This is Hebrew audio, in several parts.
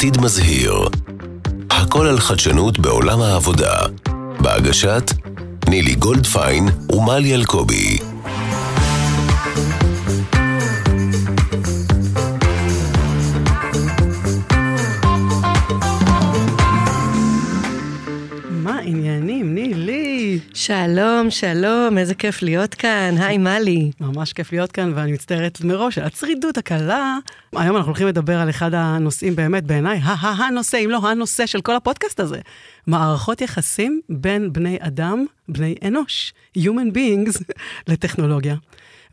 עתיד מזהיר. הכל על חדשנות בעולם העבודה. בהגשת נילי גולדפיין ומלי אלקובי. שלום, שלום, איזה כיף להיות כאן. היי, מלי. ממש כיף להיות כאן, ואני מצטערת מראש על הצרידות הקלה. היום אנחנו הולכים לדבר על אחד הנושאים באמת, בעיניי, ה-ה-הנושא, אם לא הנושא של כל הפודקאסט הזה. מערכות יחסים בין בני אדם, בני אנוש, Human beings, לטכנולוגיה.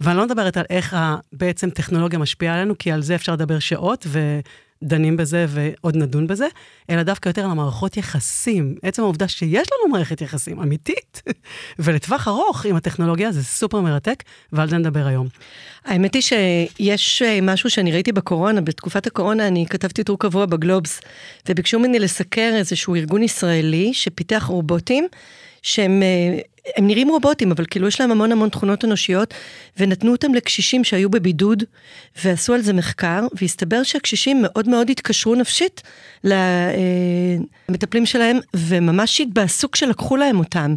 ואני לא מדברת על איך בעצם טכנולוגיה משפיעה עלינו, כי על זה אפשר לדבר שעות, ודנים בזה ועוד נדון בזה, אלא דווקא יותר על המערכות יחסים. עצם העובדה שיש לנו מערכת יחסים אמיתית, ולטווח ארוך עם הטכנולוגיה, זה סופר מרתק, ועל זה נדבר היום. האמת היא שיש משהו שאני ראיתי בקורונה, בתקופת הקורונה אני כתבתי טור קבוע בגלובס, וביקשו ממני לסקר איזשהו ארגון ישראלי שפיתח רובוטים, שהם הם נראים רובוטים, אבל כאילו יש להם המון המון תכונות אנושיות, ונתנו אותם לקשישים שהיו בבידוד, ועשו על זה מחקר, והסתבר שהקשישים מאוד מאוד התקשרו נפשית למטפלים שלהם, וממש התבאסו כשלקחו להם אותם.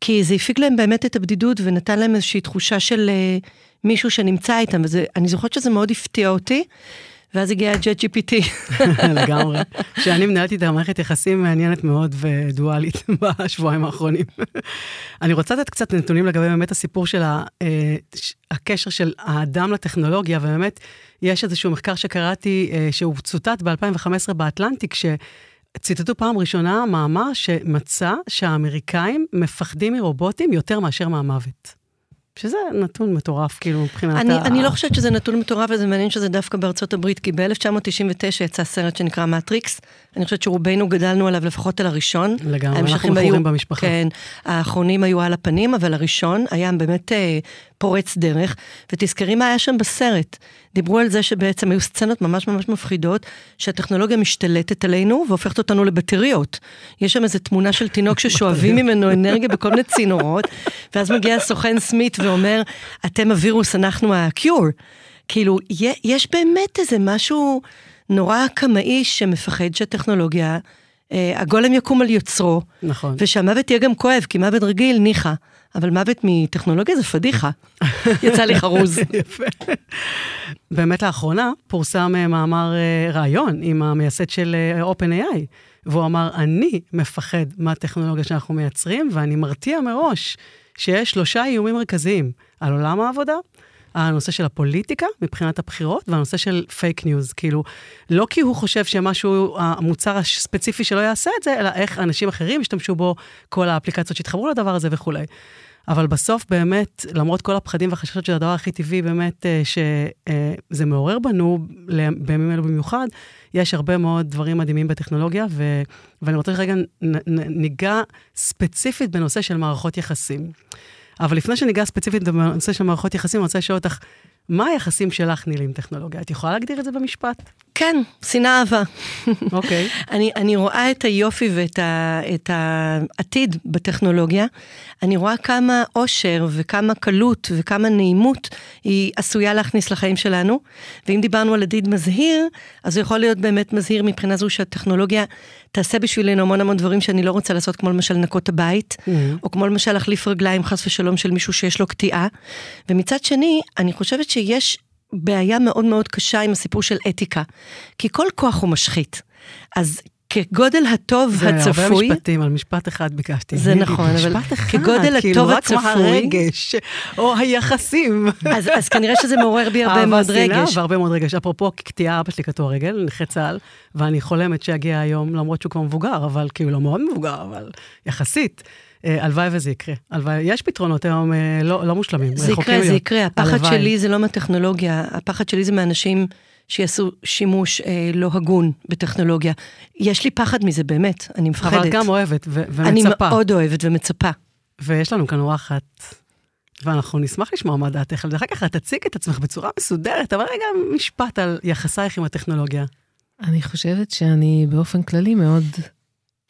כי זה הפיג להם באמת את הבדידות, ונתן להם איזושהי תחושה של מישהו שנמצא איתם, ואני זוכרת שזה מאוד הפתיע אותי. ואז הגיע ה-Jet. לגמרי. שאני מנהלתי את המערכת יחסים מעניינת מאוד ודואלית בשבועיים האחרונים. אני רוצה לתת קצת נתונים לגבי באמת הסיפור של הקשר של האדם לטכנולוגיה, ובאמת יש איזשהו מחקר שקראתי, שהוא צוטט ב-2015 באטלנטיק, ציטטו פעם ראשונה מאמר שמצא שהאמריקאים מפחדים מרובוטים יותר מאשר מהמוות. שזה נתון מטורף, כאילו, מבחינת אני, ה... אני לא חושבת שזה נתון מטורף, וזה מעניין שזה דווקא בארצות הברית, כי ב-1999 יצא סרט שנקרא מטריקס, אני חושבת שרובנו גדלנו עליו לפחות על הראשון. לגמרי, אנחנו מכורים במשפחה. כן, האחרונים היו על הפנים, אבל הראשון היה באמת אה, פורץ דרך, ותזכרי מה היה שם בסרט. דיברו על זה שבעצם היו סצנות ממש ממש מפחידות, שהטכנולוגיה משתלטת עלינו והופכת אותנו לבטריות. יש שם איזו תמונה של תינוק ששואבים ממנו אנרגיה בכל מיני צינורות, ואז מגיע הסוכן סמית ואומר, אתם הווירוס, אנחנו ה-cure. כאילו, יש באמת איזה משהו נורא קמאי שמפחד שהטכנולוגיה, אה, הגולם יקום על יוצרו, נכון. ושהמוות יהיה גם כואב, כי מוות רגיל, ניחא. אבל מוות מטכנולוגיה זה פדיחה. יצא לי חרוז. יפה. באמת לאחרונה פורסם מאמר ראיון עם המייסד של OpenAI, והוא אמר, אני מפחד מהטכנולוגיה שאנחנו מייצרים, ואני מתריע מראש שיש שלושה איומים מרכזיים על עולם העבודה, הנושא של הפוליטיקה מבחינת הבחירות, והנושא של פייק ניוז. כאילו, לא כי הוא חושב שמשהו, המוצר הספציפי שלו יעשה את זה, אלא איך אנשים אחרים ישתמשו בו, כל האפליקציות שיתחברו לדבר הזה וכולי. אבל בסוף באמת, למרות כל הפחדים והחששות של הדבר הכי טבעי באמת, שזה מעורר בנו, בימים אלו במיוחד, יש הרבה מאוד דברים מדהימים בטכנולוגיה, ו, ואני רוצה רגע ניגע ספציפית בנושא של מערכות יחסים. אבל לפני שניגע ספציפית בנושא של מערכות יחסים, אני רוצה לשאול אותך, מה היחסים שלך, נילי, עם טכנולוגיה? את יכולה להגדיר את זה במשפט? כן, שנאה אהבה. אוקיי. Okay. אני, אני רואה את היופי ואת ה, את העתיד בטכנולוגיה. אני רואה כמה אושר וכמה קלות וכמה נעימות היא עשויה להכניס לחיים שלנו. ואם דיברנו על עתיד מזהיר, אז הוא יכול להיות באמת מזהיר מבחינה זו שהטכנולוגיה תעשה בשבילנו המון המון דברים שאני לא רוצה לעשות, כמו למשל לנקות הבית, mm-hmm. או כמו למשל להחליף רגליים, חס ושלום, של מישהו שיש לו קטיעה. ומצד שני, אני חושבת שיש בעיה מאוד מאוד קשה עם הסיפור של אתיקה, כי כל כוח הוא משחית. אז כגודל הטוב זה הצפוי... זה הרבה משפטים, על משפט אחד ביקשתי. זה נכון, אבל כגודל כאילו הטוב הצפוי... רק מה הרגש, או היחסים. אז, אז כנראה שזה מעורר בי הרבה מאוד רגש. אהבה, והרבה מאוד רגש. אפרופו קטיעה, אבא שלי קטוע רגל, נכה צה"ל, ואני חולמת שיגיע היום, למרות שהוא כבר מבוגר, אבל כאילו לא מאוד מבוגר, אבל יחסית. הלוואי וזה יקרה. הלוואי, יש פתרונות היום לא, לא מושלמים. זה יקרה, זה יקרה. הפחד הלוואי. שלי זה לא מהטכנולוגיה, הפחד שלי זה מאנשים שיעשו שימוש אה, לא הגון בטכנולוגיה. יש לי פחד מזה, באמת, אני מפחדת. אבל את גם אוהבת ו- ומצפה. אני מאוד אוהבת ומצפה. ויש לנו כאן אורחת, ואנחנו נשמח לשמוע מה דעתך, ואחר כך את תציג את עצמך בצורה מסודרת, אבל רגע משפט על יחסייך עם הטכנולוגיה. אני חושבת שאני באופן כללי מאוד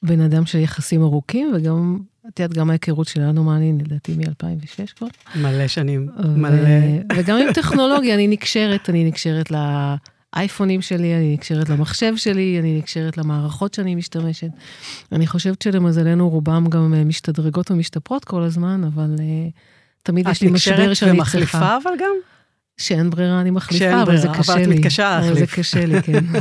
בן אדם של יחסים ארוכים, וגם, את יודעת, גם ההיכרות שלנו, מה אני, לדעתי, מ-2006 כבר. מלא שנים, מלא. וגם עם טכנולוגיה, אני נקשרת, אני נקשרת. לאייפונים שלי, אני נקשרת למחשב שלי, אני נקשרת למערכות שאני משתמשת. אני חושבת שלמזלנו רובם גם אה, משתדרגות ומשתפרות כל הזמן, אבל uh, תמיד יש לי משבר שאני צריכה. את נקשרת ומחליפה אבל גם? שאין ברירה, אני מחליפה, אבל זה קשה לי. אבל את מתקשה להחליף. זה קשה לי, כן.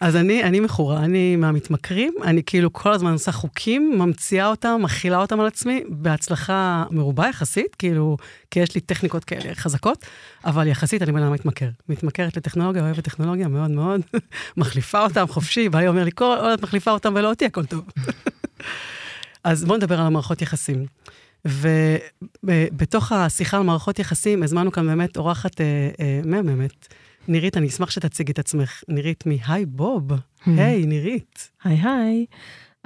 אז אני, אני מכורה, אני מהמתמכרים, אני כאילו כל הזמן עושה חוקים, ממציאה אותם, מכילה אותם על עצמי, בהצלחה מרובה יחסית, כאילו, כי יש לי טכניקות כאלה חזקות, אבל יחסית אני בן אדם מתמכר. מתמכרת לטכנולוגיה, אוהבת טכנולוגיה מאוד מאוד, מחליפה אותם חופשי, בעלי אומר לי, כל עוד את מחליפה אותם ולא אותי, הכל טוב. אז בואו נדבר על המערכות יחסים. ובתוך השיחה על מערכות יחסים, הזמנו כאן באמת אורחת אה, אה, מהממת. נירית, אני אשמח שתציגי את עצמך. נירית מהי בוב. Hmm. היי, נירית. היי היי.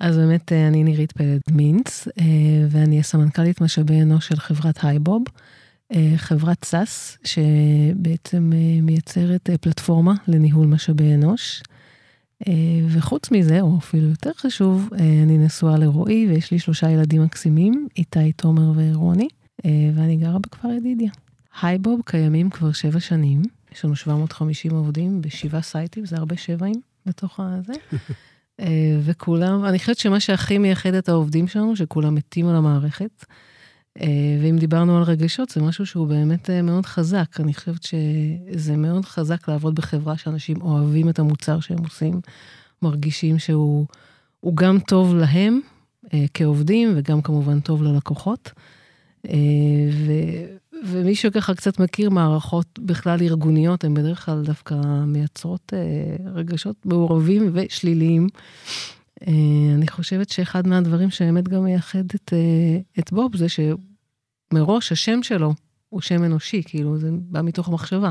אז באמת, אה, אני נירית פלד מינץ, אה, ואני הסמנכ"לית משאבי אנוש של חברת היי בוב, אה, חברת סאס, שבעצם מייצרת פלטפורמה לניהול משאבי אנוש. וחוץ מזה, או אפילו יותר חשוב, אני נשואה לרועי, ויש לי שלושה ילדים מקסימים, איתי, תומר ורוני, ואני גרה בכפר ידידיה. היי בוב קיימים כבר שבע שנים. יש לנו 750 עובדים בשבעה סייטים, זה הרבה שבעים בתוך הזה. אה, וכולם, אני חושבת שמה שהכי מייחד את העובדים שלנו, שכולם מתים על המערכת. אה, ואם דיברנו על רגשות, זה משהו שהוא באמת אה, מאוד חזק. אני חושבת שזה מאוד חזק לעבוד בחברה שאנשים אוהבים את המוצר שהם עושים, מרגישים שהוא גם טוב להם כעובדים, וגם כמובן טוב ללקוחות. ו, ומי שככה קצת מכיר מערכות בכלל ארגוניות, הן בדרך כלל דווקא מייצרות אה, רגשות מעורבים ושליליים. אה, אני חושבת שאחד מהדברים שבאמת גם מייחד את, אה, את בוב זה שמראש השם שלו הוא שם אנושי, כאילו זה בא מתוך המחשבה.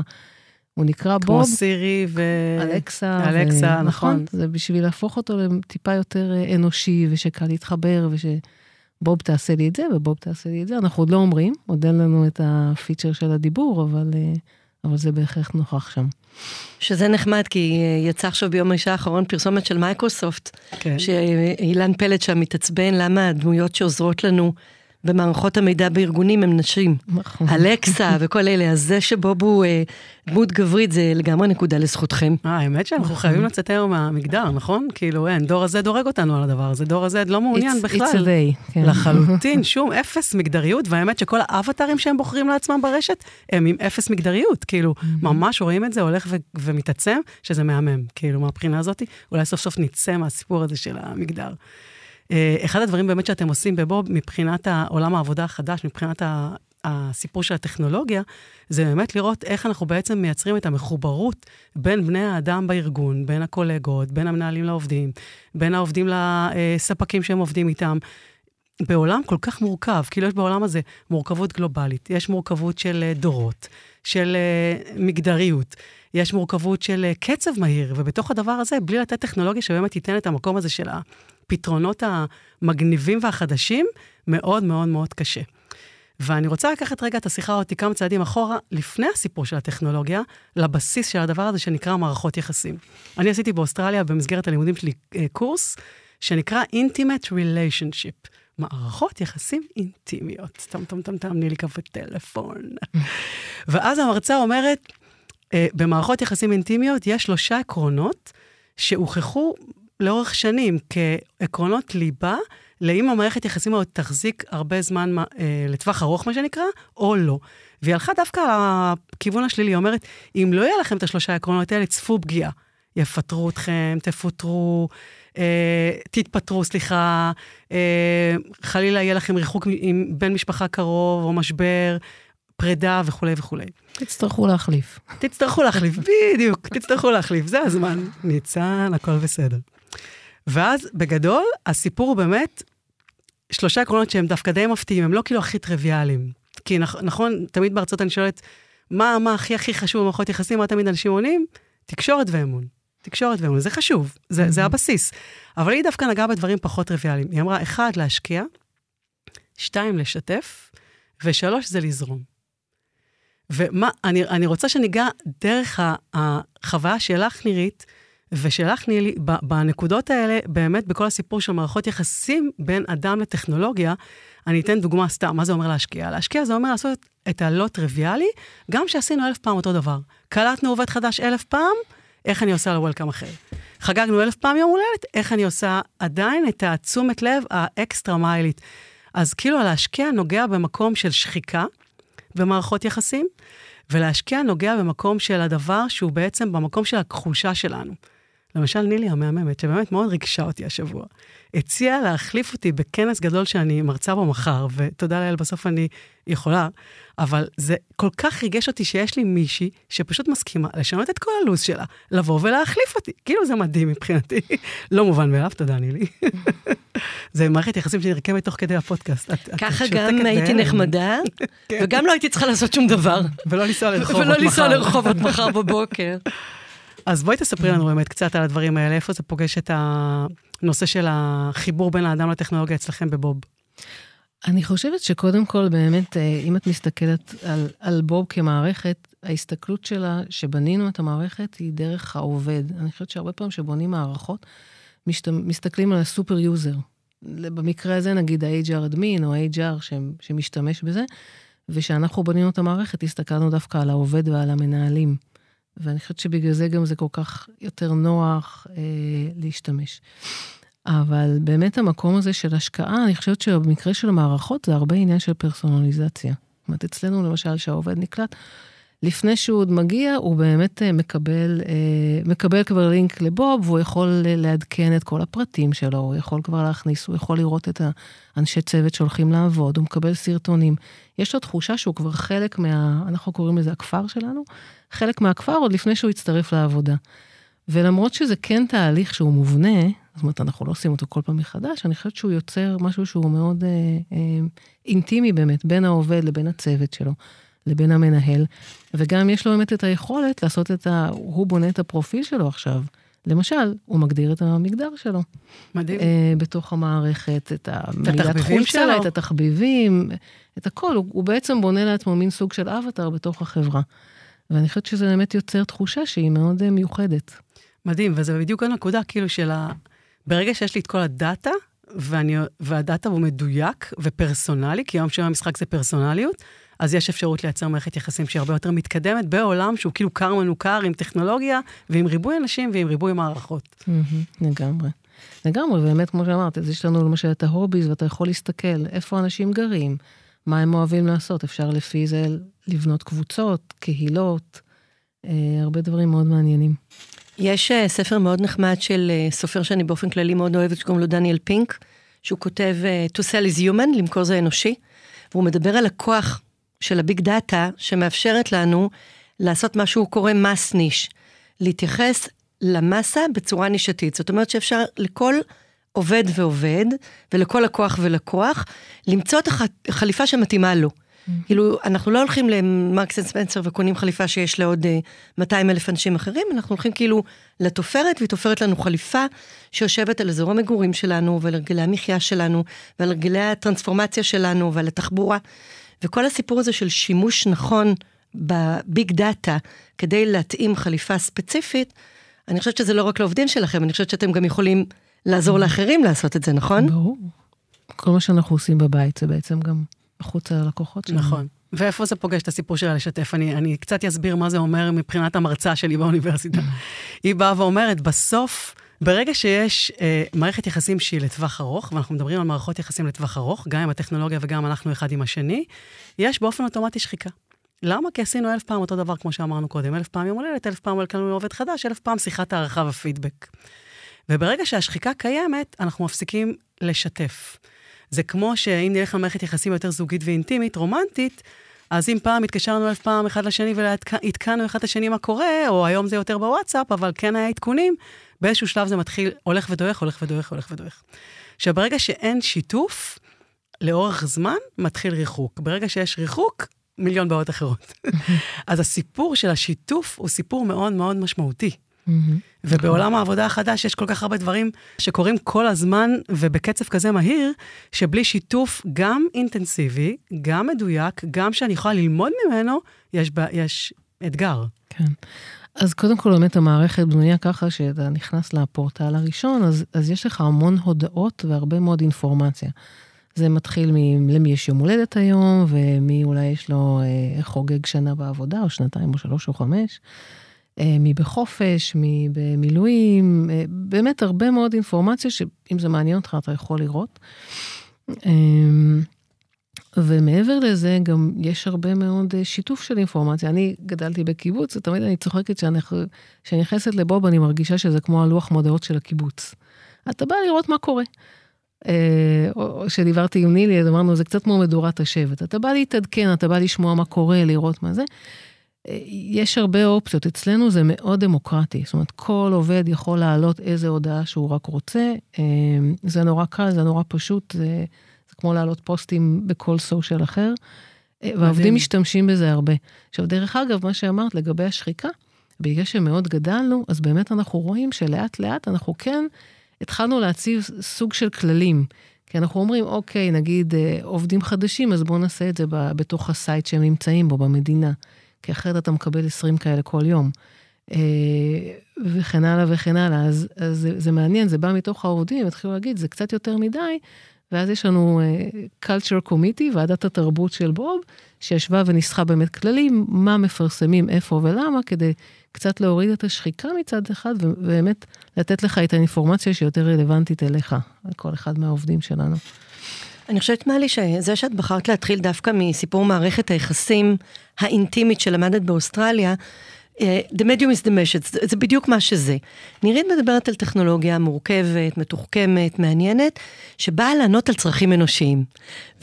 הוא נקרא כמו בוב. כמו סירי ו... אלכסה. אלכסה, ו... נכון. נכון. זה בשביל להפוך אותו לטיפה יותר אה, אנושי, ושקל להתחבר, וש... בוב תעשה לי את זה ובוב תעשה לי את זה. אנחנו עוד לא אומרים, עוד אין לנו את הפיצ'ר של הדיבור, אבל, אה, אבל זה בהכרח נוכח שם. שזה נחמד, כי אה, יצא עכשיו ביום האישה האחרון פרסומת של מייקרוסופט, כן. שאילן פלד שם מתעצבן למה הדמויות שעוזרות לנו במערכות המידע בארגונים הם נשים. נכון. אלכסה וכל אלה, אז זה שבוב הוא אה, דמות גברית זה לגמרי נקודה לזכותכם. אה, האמת שאנחנו נכון. חייבים לצאת היום מהמגדר, נכון? כאילו, אין, דור הזה דורס אותנו על הדבר הזה, דור הזה לא מעוניין בכלל. It's a they, כן. לחלוטין, שום אפס מגדריות, והאמת שכל האבטרים שהם בוחרים לעצמם ברשת, הם עם אפס מגדריות, כאילו, ממש רואים את זה הולך ו- ומתעצם, שזה מהמם, כאילו, מהבחינה הזאת, אולי סוף סוף נצא מהסיפור הזה של המגדר. אה, אחד הדברים באמת שאתם עושים בבוב, מבחינת עולם העבודה החדש, מבחינת הסיפור של הטכנולוגיה, זה באמת לראות איך אנחנו בעצם מייצרים את המחוברות בין בני האדם בארגון, בין הקולגות, בין המנהלים לעובדים, בין העובדים לספקים שהם עובדים איתם. בעולם כל כך מורכב, כאילו יש בעולם הזה מורכבות גלובלית, יש מורכבות של אה, דורות, של אה, מגדריות, יש מורכבות של קצב מהיר, ובתוך הדבר הזה, בלי לתת טכנולוגיה שבאמת תיתן את המקום הזה של הפתרונות המגניבים והחדשים, מאוד מאוד מאוד קשה. ואני רוצה לקחת רגע את השיחה אותי כמה צעדים אחורה, לפני הסיפור של הטכנולוגיה, לבסיס של הדבר הזה שנקרא מערכות יחסים. אני עשיתי באוסטרליה, במסגרת הלימודים שלי, אה, קורס שנקרא Intimate Relationship. מערכות יחסים אינטימיות. טם טם טם טם, נילי קפה טלפון. ואז המרצה אומרת, אה, במערכות יחסים אינטימיות יש שלושה עקרונות שהוכחו לאורך שנים כעקרונות ליבה, לאם המערכת יחסים הזאת תחזיק הרבה זמן אה, לטווח ארוך, מה שנקרא, או לא. והיא הלכה דווקא לכיוון השלילי, היא אומרת, אם לא יהיה לכם את השלושה העקרונות האלה, צפו פגיעה. יפטרו אתכם, תפוטרו, אה, תתפטרו, סליחה, אה, חלילה יהיה לכם ריחוק עם בן משפחה קרוב או משבר, פרידה וכולי וכולי. תצטרכו להחליף. תצטרכו להחליף, בדיוק, תצטרכו להחליף, זה הזמן. ניצן, הכל בסדר. ואז בגדול, הסיפור הוא באמת שלושה עקרונות שהם דווקא די מפתיעים, הם לא כאילו הכי טריוויאליים. כי נכ, נכון, תמיד בהרצות אני שואלת, מה, מה הכי הכי חשוב במערכות יחסים, מה תמיד אנשים עונים? תקשורת ואמון. תקשורת ואמון, זה חשוב, זה, זה הבסיס. אבל היא דווקא נגעה בדברים פחות טריוויאליים. היא אמרה, אחד, להשקיע, שתיים, לשתף, ושלוש, זה לזרום. ומה, אני, אני רוצה שניגע דרך החוויה שלך, נירית, ושלך, נילי, בנקודות האלה, באמת, בכל הסיפור של מערכות יחסים בין אדם לטכנולוגיה, אני אתן דוגמה סתם, מה זה אומר להשקיע? להשקיע זה אומר לעשות את הלא טריוויאלי, גם שעשינו אלף פעם אותו דבר. קלטנו עובד חדש אלף פעם, איך אני עושה לו וולקאם אחר. חגגנו אלף פעם יום הולדת, איך אני עושה עדיין את התשומת לב האקסטרה מיילית. אז כאילו להשקיע נוגע במקום של שחיקה במערכות יחסים, ולהשקיע נוגע במקום של הדבר שהוא בעצם במקום של הכחושה שלנו. למשל, נילי המהממת, שבאמת מאוד ריגשה אותי השבוע, הציעה להחליף אותי בכנס גדול שאני מרצה בו מחר, ותודה לאל, בסוף אני יכולה, אבל זה כל כך ריגש אותי שיש לי מישהי שפשוט מסכימה לשנות את כל הלו"ז שלה, לבוא ולהחליף אותי. כאילו זה מדהים מבחינתי. לא מובן מאליו, תודה, נילי. זה מערכת יחסים שנרקמת תוך כדי הפודקאסט. ככה גם הייתי נחמדה, כן. וגם לא הייתי צריכה לעשות שום דבר. ולא לנסוע לרחובות מחר. ולא לנסוע לרחובות מחר בבוקר. אז בואי תספרי לנו באמת קצת על הדברים האלה, איפה זה פוגש את הנושא של החיבור בין האדם לטכנולוגיה אצלכם בבוב. אני חושבת שקודם כל, באמת, אה, אם את מסתכלת על, על בוב כמערכת, ההסתכלות שלה, שבנינו את המערכת, היא דרך העובד. אני חושבת שהרבה פעמים שבונים מערכות, משת, מסתכלים על הסופר יוזר. במקרה הזה, נגיד ה-HR admin או ה-HR שמשתמש בזה, ושאנחנו בנינו את המערכת, הסתכלנו דווקא על העובד ועל המנהלים. ואני חושבת שבגלל זה גם זה כל כך יותר נוח אה, להשתמש. אבל באמת המקום הזה של השקעה, אני חושבת שבמקרה של המערכות זה הרבה עניין של פרסונליזציה. זאת אומרת, אצלנו למשל, שהעובד נקלט, לפני שהוא עוד מגיע, הוא באמת אה, מקבל, אה, מקבל כבר לינק לבוב, והוא יכול לעדכן את כל הפרטים שלו, הוא יכול כבר להכניס, הוא יכול לראות את האנשי צוות שהולכים לעבוד, הוא מקבל סרטונים. יש לו תחושה שהוא כבר חלק מה... אנחנו קוראים לזה הכפר שלנו, חלק מהכפר עוד לפני שהוא יצטרף לעבודה. ולמרות שזה כן תהליך שהוא מובנה, זאת אומרת, אנחנו לא עושים אותו כל פעם מחדש, אני חושבת שהוא יוצר משהו שהוא מאוד אה, אה, אינטימי באמת, בין העובד לבין הצוות שלו, לבין המנהל, וגם יש לו באמת את היכולת לעשות את ה... הוא בונה את הפרופיל שלו עכשיו. למשל, הוא מגדיר את המגדר שלו. מדהים. אה, בתוך המערכת, את המילת חוץ שלה, את התחביבים, את הכל. הוא, הוא בעצם בונה לעצמו מין סוג של אבטר בתוך החברה. ואני חושבת שזה באמת יוצר תחושה שהיא מאוד אה, מיוחדת. מדהים, וזה בדיוק הנקודה, כאילו, של ה... ברגע שיש לי את כל הדאטה, ואני, והדאטה הוא מדויק ופרסונלי, כי היום שם המשחק זה פרסונליות, אז יש אפשרות לייצר מערכת יחסים שהיא הרבה יותר מתקדמת בעולם שהוא כאילו קר מנוכר עם טכנולוגיה ועם ריבוי אנשים ועם ריבוי מערכות. לגמרי. לגמרי, באמת, כמו שאמרת, אז יש לנו למשל את ההוביז, ואתה יכול להסתכל איפה אנשים גרים, מה הם אוהבים לעשות, אפשר לפי זה לבנות קבוצות, קהילות, אה, הרבה דברים מאוד מעניינים. יש אה, ספר מאוד נחמד של uh, סופר שאני באופן כללי מאוד אוהבת, שקוראים לו דניאל פינק, שהוא כותב אה, To sell is human, למכור זה אנושי, והוא מדבר על הכוח של הביג דאטה, שמאפשרת לנו לעשות מה שהוא קורא mass niche, להתייחס למסה בצורה נישתית. זאת אומרת שאפשר לכל עובד ועובד, ולכל לקוח ולקוח, למצוא את החליפה שמתאימה לו. אהמ. כאילו, אנחנו לא הולכים למרקס אנד ספנסר וקונים חליפה שיש לעוד 200 אה, אלף אנשים אחרים, אנחנו הולכים כאילו לתופרת, והיא תופרת לנו חליפה שיושבת על אזור המגורים שלנו, ועל הרגלי המחיה שלנו, ועל הרגלי הטרנספורמציה שלנו, ועל התחבורה. וכל הסיפור הזה של שימוש נכון בביג דאטה כדי להתאים חליפה ספציפית, אני חושבת שזה לא רק לעובדים שלכם, אני חושבת שאתם גם יכולים לעזור. לאחרים לעשות את זה, נכון? ברור. כל מה שאנחנו עושים בבית זה בעצם גם החוצה ללקוחות שלנו. נכון. ואיפה זה פוגש את הסיפור שלה לשתף? אני, אני קצת אסביר מה זה אומר מבחינת המרצה שלי באוניברסיטה. היא באה ואומרת, בסוף, ברגע שיש אה, מערכת יחסים שהיא לטווח ארוך, ואנחנו מדברים על מערכות יחסים לטווח ארוך, גם עם הטכנולוגיה וגם אנחנו אחד עם השני, יש באופן אוטומטי שחיקה. למה? כי עשינו אלף פעם אותו דבר, כמו שאמרנו קודם. אלף פעם יום הולדת, אלף פעם הולכנו לעובד חדש, אלף פעם שיחת הערכה ופידבק. וברגע שהשחיקה קיימת, אנחנו מפסיקים לשתף. זה כמו שאם נלך למערכת יחסים יותר זוגית ואינטימית, רומנטית, אז אם פעם התקשרנו אלף פעם אחד לשני ועדכנו אחד את השני מה קורה, או היום זה יותר בוואטסאפ, אבל כן היה עדכונים, באיזשהו שלב זה מתחיל, הולך ודועך, הולך ודועך, הולך ודועך. עכשיו, ברגע שאין שיתוף, לאורך זמן מתחיל ריחוק. ברגע שיש ריחוק, מיליון בעיות אחרות. אז הסיפור של השיתוף הוא סיפור מאוד מאוד משמעותי. ובעולם העבודה החדש יש כל כך הרבה דברים שקורים כל הזמן ובקצב כזה מהיר, שבלי שיתוף גם אינטנסיבי, גם מדויק, גם שאני יכולה ללמוד ממנו, יש, יש אתגר. כן. אז קודם כל באמת המערכת בנויה ככה שאתה נכנס לפורטל הראשון, אז, אז יש לך המון הודעות והרבה מאוד אינפורמציה. זה מתחיל מלמי יש יום הולדת היום, ומי אולי יש לו אה, חוגג שנה בעבודה, או שנתיים, או שלוש, או חמש. אה, מי בחופש, מי במילואים, אה, באמת הרבה מאוד אינפורמציה שאם זה מעניין אותך אתה יכול לראות. ומעבר לזה, גם יש הרבה מאוד אה, שיתוף של אינפורמציה. אני גדלתי בקיבוץ, ותמיד אני צוחקת כשאני נכנסת לבוב, אני מרגישה שזה כמו הלוח מודעות של הקיבוץ. אתה בא לראות מה קורה. אה, או כשדיברתי עם נילי, אז אמרנו, זה קצת כמו מדורת השבט. אתה בא להתעדכן, אתה בא לשמוע מה קורה, לראות מה זה. אה, יש הרבה אופציות, אצלנו זה מאוד דמוקרטי, זאת אומרת, כל עובד יכול להעלות איזה הודעה שהוא רק רוצה, זה נורא קל, זה נורא פשוט, זה... כמו להעלות פוסטים בכל סושיאל אחר, אה, והעובדים משתמשים בזה הרבה. עכשיו, דרך אגב, מה שאמרת לגבי השחיקה, בגלל שמאוד גדלנו, אז באמת אנחנו רואים שלאט לאט אנחנו כן התחלנו להציב סוג של כללים. כי אנחנו אומרים, אוקיי, נגיד אה, עובדים חדשים, אז בואו נעשה את זה בתוך ה site שהם נמצאים בו, במדינה. כי אחרת אתה מקבל 20 כאלה כל יום. אה, וכן הלאה וכן הלאה. אז, אז זה, זה מעניין, זה בא מתוך העובדים, הם התחילו להגיד, זה קצת יותר מדי, ואז יש לנו אה, culture committee, ועדת התרבות של בוב, שישבה וניסחה באמת כללים, מה מפרסמים, איפה ולמה, כדי קצת להוריד את השחיקה מצד אחד, ובאמת לתת לך את האינפורמציה שיותר רלוונטית אליך, על כל אחד מהעובדים שלנו. אני חושבת, מלי, שזה שאת בחרת להתחיל דווקא מסיפור מערכת היחסים האינטימית שלמדת באוסטרליה, the medium is the message, זה בדיוק מה שזה. נירית מדברת על טכנולוגיה מורכבת, מתוחכמת, מעניינת, שבאה לענות על צרכים אנושיים.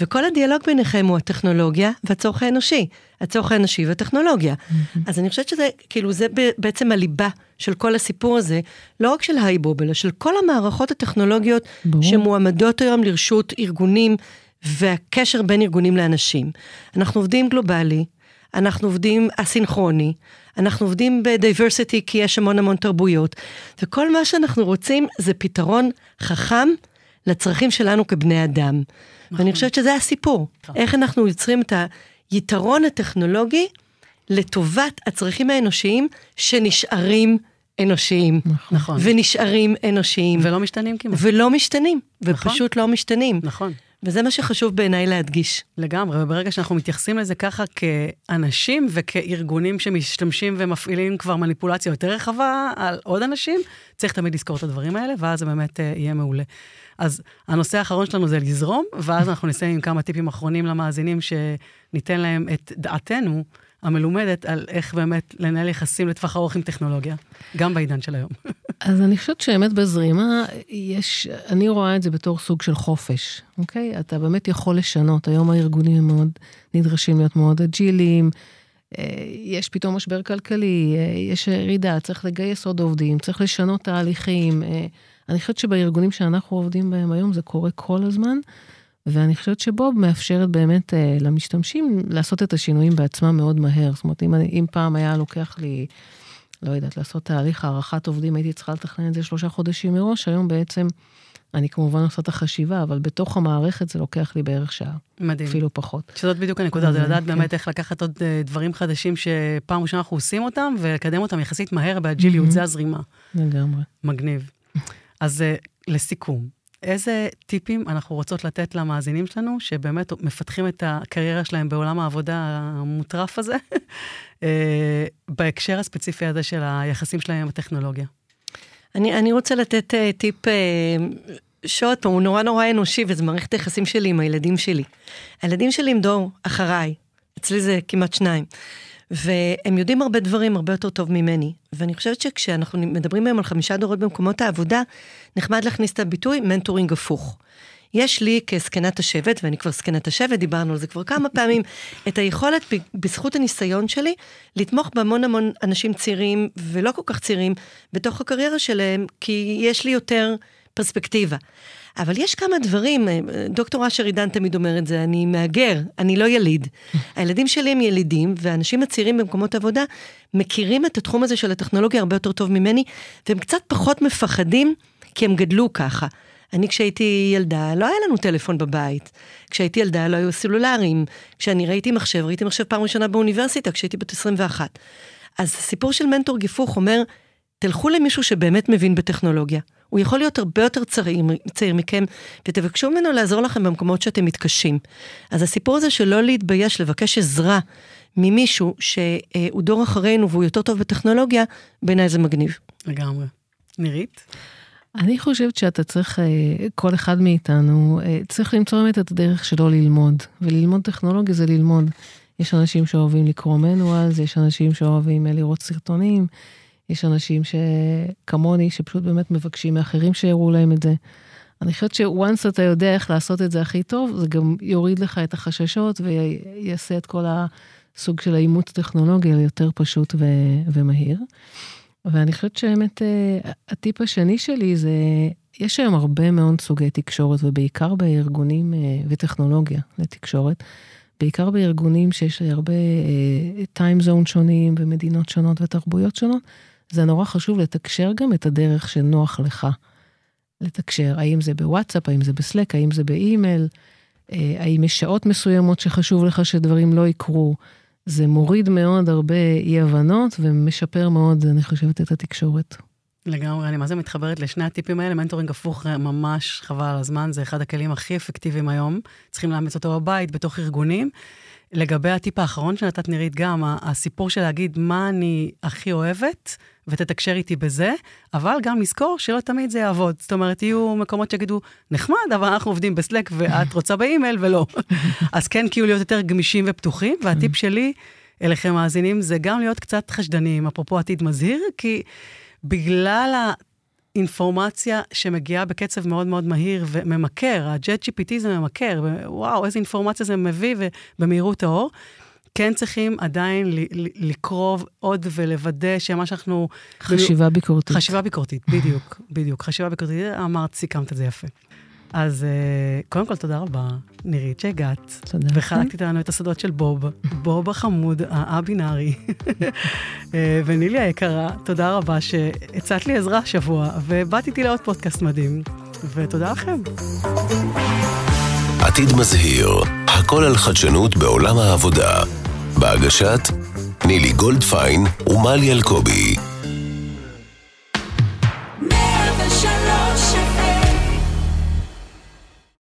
וכל הדיאלוג ביניכם הוא הטכנולוגיה והצורך האנושי. הצורך האנושי והטכנולוגיה. Mm-hmm. אז אני חושבת שזה, כאילו, זה בעצם הליבה של כל הסיפור הזה, לא רק של הייבוב, אלא של כל המערכות הטכנולוגיות ברור. שמועמדות היום לרשות ארגונים והקשר בין ארגונים לאנשים. אנחנו עובדים גלובלי, אנחנו עובדים אסינכרוני, אנחנו עובדים בדייברסיטי כי יש המון המון תרבויות, וכל מה שאנחנו רוצים זה פתרון חכם לצרכים שלנו כבני אדם. נכון. ואני חושבת שזה הסיפור, נכון. איך אנחנו יוצרים את היתרון הטכנולוגי לטובת הצרכים האנושיים שנשארים אנושיים. נכון. ונשארים אנושיים. ולא משתנים כמעט. ולא משתנים, נכון. ופשוט לא משתנים. נכון. וזה מה שחשוב בעיניי להדגיש. לגמרי, וברגע שאנחנו מתייחסים לזה ככה כאנשים וכארגונים שמשתמשים ומפעילים כבר מניפולציה יותר רחבה על עוד אנשים, צריך תמיד לזכור את הדברים האלה, ואז זה באמת uh, יהיה מעולה. אז הנושא האחרון שלנו זה לזרום, ואז אנחנו נסיים עם כמה טיפים אחרונים למאזינים, שניתן להם את דעתנו. המלומדת על איך באמת לנהל יחסים לטווח ארוך עם טכנולוגיה, גם בעידן של היום. אז אני חושבת שאמת בזרימה, יש, אני רואה את זה בתור סוג של חופש, אוקיי? אתה באמת יכול לשנות. היום הארגונים מאוד נדרשים להיות מאוד אג'יליים, אה, יש פתאום משבר כלכלי, אה, יש ירידה, צריך לגייס עוד עובדים, צריך לשנות תהליכים. אה, אני חושבת שבארגונים שאנחנו עובדים בהם היום זה קורה כל הזמן. ואני חושבת שבוב מאפשרת באמת אה, למשתמשים לעשות את השינויים בעצמם מאוד מהר. זאת אומרת, אם, אם פעם היה לוקח לי, לא יודעת, לעשות תהליך הערכת עובדים, הייתי צריכה לתכנן את זה שלושה חודשים מראש, היום בעצם אני כמובן עושה את החשיבה, אבל בתוך המערכת זה לוקח לי בערך שעה. מדהים. אפילו פחות. שזאת בדיוק הנקודה, זה לדעת כן. באמת איך לקחת עוד אה, דברים חדשים שפעם ראשונה אנחנו עושים אותם, ולקדם אותם יחסית מהר באג'יליות, זה הזרימה. לגמרי. מגניב. אז אה, לסיכום, איזה טיפים אנחנו רוצות לתת למאזינים שלנו, שבאמת מפתחים את הקריירה שלהם בעולם העבודה המוטרף הזה, אה, בהקשר הספציפי הזה של היחסים שלהם עם הטכנולוגיה? אני, אני רוצה לתת uh, טיפ uh, שעוד פעם, הוא נורא נורא אנושי, וזה מערכת היחסים שלי עם הילדים שלי. הילדים שלי הם דור אחריי, אצלי זה כמעט שניים. והם יודעים הרבה דברים הרבה יותר טוב ממני. ואני חושבת שכשאנחנו מדברים היום על חמישה דורות במקומות העבודה, נחמד להכניס את הביטוי מנטורינג הפוך. יש לי כזקנת השבט, ואני כבר זקנת השבט, דיברנו על זה כבר כמה פעמים, את היכולת, בזכות הניסיון שלי, לתמוך בהמון המון אנשים צעירים, ולא כל כך צעירים, בתוך הקריירה שלהם, כי יש לי יותר פרספקטיבה. אבל יש כמה דברים, אה, דוקטור אשר עידן תמיד אומר את זה, אני מהגר, אני לא יליד. הילדים שלי הם ילידים, והאנשים הצעירים במקומות עבודה מכירים את התחום הזה של הטכנולוגיה הרבה יותר טוב ממני, והם קצת פחות מפחדים, כי הם גדלו ככה. אני כשהייתי ילדה, לא היה לנו טלפון בבית. כשהייתי ילדה לא היו סלולריים. כשאני ראיתי מחשב, ראיתי מחשב פעם ראשונה באוניברסיטה, כשהייתי בת 21. אז הסיפור של מנטור גיפוך אומר, תלכו למישהו שבאמת מבין בטכנולוגיה. הוא יכול להיות הרבה יותר צעיר, צעיר מכם, ותבקשו ממנו לעזור לכם במקומות שאתם מתקשים. אז הסיפור הזה של לא להתבייש, לבקש עזרה ממישהו שהוא דור אחרינו והוא יותר טוב בטכנולוגיה, בעיניי זה מגניב. לגמרי. נירית? אני חושבת שאתה צריך, אה, כל אחד מאיתנו, אה, צריך למצוא באמת את הדרך שלו ללמוד. וללמוד טכנולוגיה זה ללמוד. יש אנשים שאוהבים לקרוא מנואלס, יש אנשים שאוהבים אה, לראות סרטונים, יש אנשים שכמוני, שפשוט באמת מבקשים מאחרים שיראו להם את זה. אני חושבת שוואנס אתה יודע איך לעשות את זה הכי טוב, זה גם יוריד לך את החששות ויעשה את כל הסוג של האימוץ טכנולוגי ליותר פשוט ו- ומהיר. ואני חושבת שבאמת אה, הטיפ השני שלי זה, יש היום הרבה מאוד סוגי תקשורת, ובעיקר בארגונים אה, וטכנולוגיה לתקשורת, בעיקר בארגונים שיש לי הרבה time אה, zone שונים ומדינות שונות ותרבויות שונות, זה נורא חשוב לתקשר גם את הדרך שנוח לך לתקשר, האם זה בוואטסאפ, האם זה בסלק, האם זה באימייל, אה, האם יש שעות מסוימות שחשוב לך שדברים לא יקרו. זה מוריד מאוד הרבה אי-הבנות ומשפר מאוד, אני חושבת, את התקשורת. לגמרי, אני מה זה מתחברת לשני הטיפים האלה, מנטורינג הפוך ממש חבל על הזמן, זה אחד הכלים הכי אפקטיביים היום, צריכים לאמץ אותו בבית, בתוך ארגונים. לגבי הטיפ האחרון שנתת נירית גם, הסיפור של להגיד מה אני הכי אוהבת, ותתקשר איתי בזה, אבל גם לזכור שלא תמיד זה יעבוד. זאת אומרת, יהיו מקומות שיגידו, נחמד, אבל אנחנו עובדים בסלק ואת רוצה באימייל ולא. אז כן, כאילו להיות יותר גמישים ופתוחים, והטיפ שלי אליכם מאזינים זה גם להיות קצת חשדניים, אפרופו עתיד מזהיר, כי בגלל אינפורמציה שמגיעה בקצב מאוד מאוד מהיר וממכר, ה-Jet GPT זה ממכר, וואו, איזה אינפורמציה זה מביא ובמהירות האור. כן צריכים עדיין לקרוא עוד ולוודא שמה שאנחנו... חשיבה ביקורתית. חשיבה ביקורתית, בדיוק, בדיוק. חשיבה ביקורתית, אמרת, סיכמת את זה יפה. אז uh, קודם כל, תודה רבה, נירית, שהגעת. תודה. וחלקת איתנו את הסודות של בוב, בוב החמוד, הבינארי. אה, ונילי היקרה, תודה רבה שהצעת לי עזרה השבוע, ובאת איתי לעוד פודקאסט מדהים, ותודה לכם. עתיד מזהיר, הכל על חדשנות בעולם העבודה. בהגשת נילי גולדפיין ומלי אלקובי.